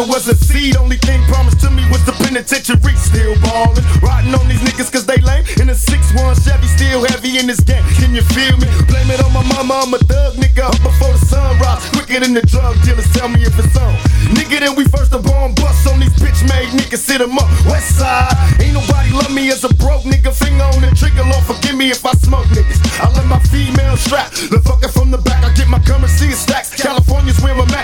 nigga was a seed. Only thing promised to me was the penitentiary. Still ballin', riding on these niggas cause they lame. In a 6-1 Chevy, still heavy in this game. Can you feel me? Blame it on my mama, I'm a thug nigga. Up before the sun rise, quicker than the drug dealers. Tell me if it's on. Nigga, then we first the bomb bust on these bitch made niggas. Sit 'em up, west side. Ain't nobody love me as a broke nigga. Finger on the trigger, Lord forgive me if I smoke niggas. I let my female strap. The fucker from the back, I get my currency in stacks. California's where I'm at.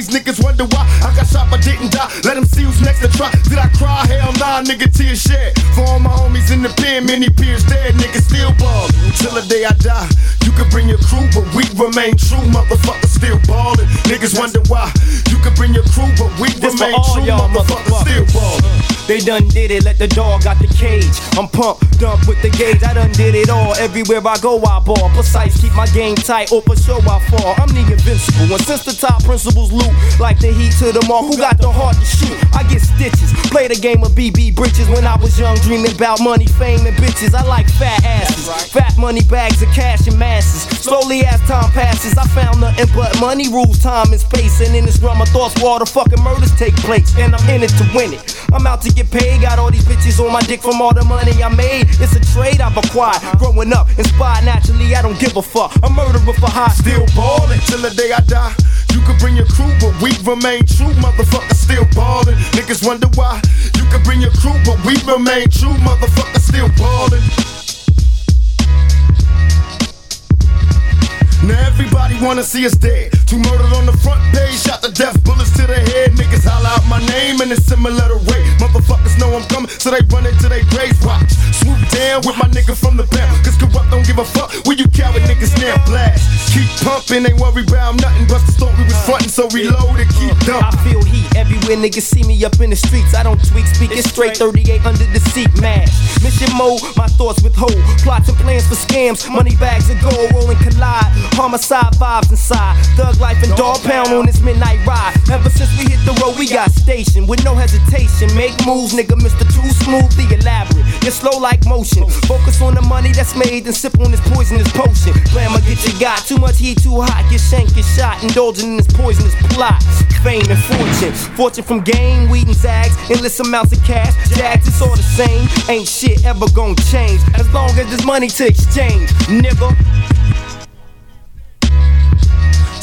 These niggas wonder why I got shot but didn't die. Let them see who's next to try. Did I cry? Hell nah, nigga, tears shed. For all my homies in the pen, many peers dead, niggas still ball. Till the day I die. You can bring your crew, but we remain true. Motherfuckers still ballin'. Niggas wonder why. You can bring your crew, but we remain all true. y'all Motherfuckers still ballin'. They done did it, let the dog out the cage. I'm pumped, dump with the gauge. I done did it all. Everywhere I go, I ball. Precise, keep my game tight, or for sure I fall. I'm the invincible. And since the top principles loot, like the heat to the mark, who got the heart to shoot? I get stitches. Play the game of BB britches when I was young, dreaming about money, fame, and bitches. I like fat asses, fat money bags of cash and masses. Slowly as time passes, I found nothing but money rules, time and space. And in this realm of thoughts, where all the fucking murders take place. And I'm in it to win it. I'm out to get paid, got all these bitches on my dick from all the money I made. It's a trade I've acquired. Growing up, inspired naturally, I don't give a fuck. A murderer for high, Still ballin' till the day I die. You can bring your crew, but we remain true. Motherfuckers still ballin'. Niggas wonder why. You can bring your crew, but we remain true. Motherfuckers still ballin'. Everybody wanna see us dead. Two murdered on the front page, shot to death, bullets to the head. Niggas holler out my name and it's similar to rape. Motherfuckers know I'm coming, so they run into their graves. Watch, swoop down with my nigga from the pound. Cause Kurupt don't give a fuck where you coward niggas now blast. Keep pumping, ain't worry about nothing. Bust the story was frontin', so reload and keep dumping. I feel heat everywhere niggas see me up in the streets. I don't tweak, speak it straight 38 under the seat, mash. Mission mode, my thoughts withhold. Plots and plans for scams, money bags and gold rolling collide. Homicide vibes inside. Thug life and Dogg Pound on this midnight ride. Ever since we hit the road, we got stationed with no hesitation. Make moves, nigga, Mr. Too Smooth, the elaborate. You're slow like motion. Focus on the money that's made and sip on this poisonous potion. Glamour get you got too much heat, too hot. Your shank is shot, indulging in this poisonous plot. Fame and fortune, fortune from game, weed and zags, endless amounts of cash. Jags, it's all the same. Ain't shit ever gonna change as long as there's money to exchange, nigga.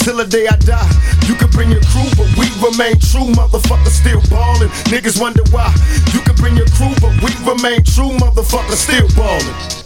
Till the day I die, you can bring your crew, but we remain true. Motherfuckers still ballin'. Niggas wonder why. You can bring your crew, but we remain true. Motherfuckers still ballin'.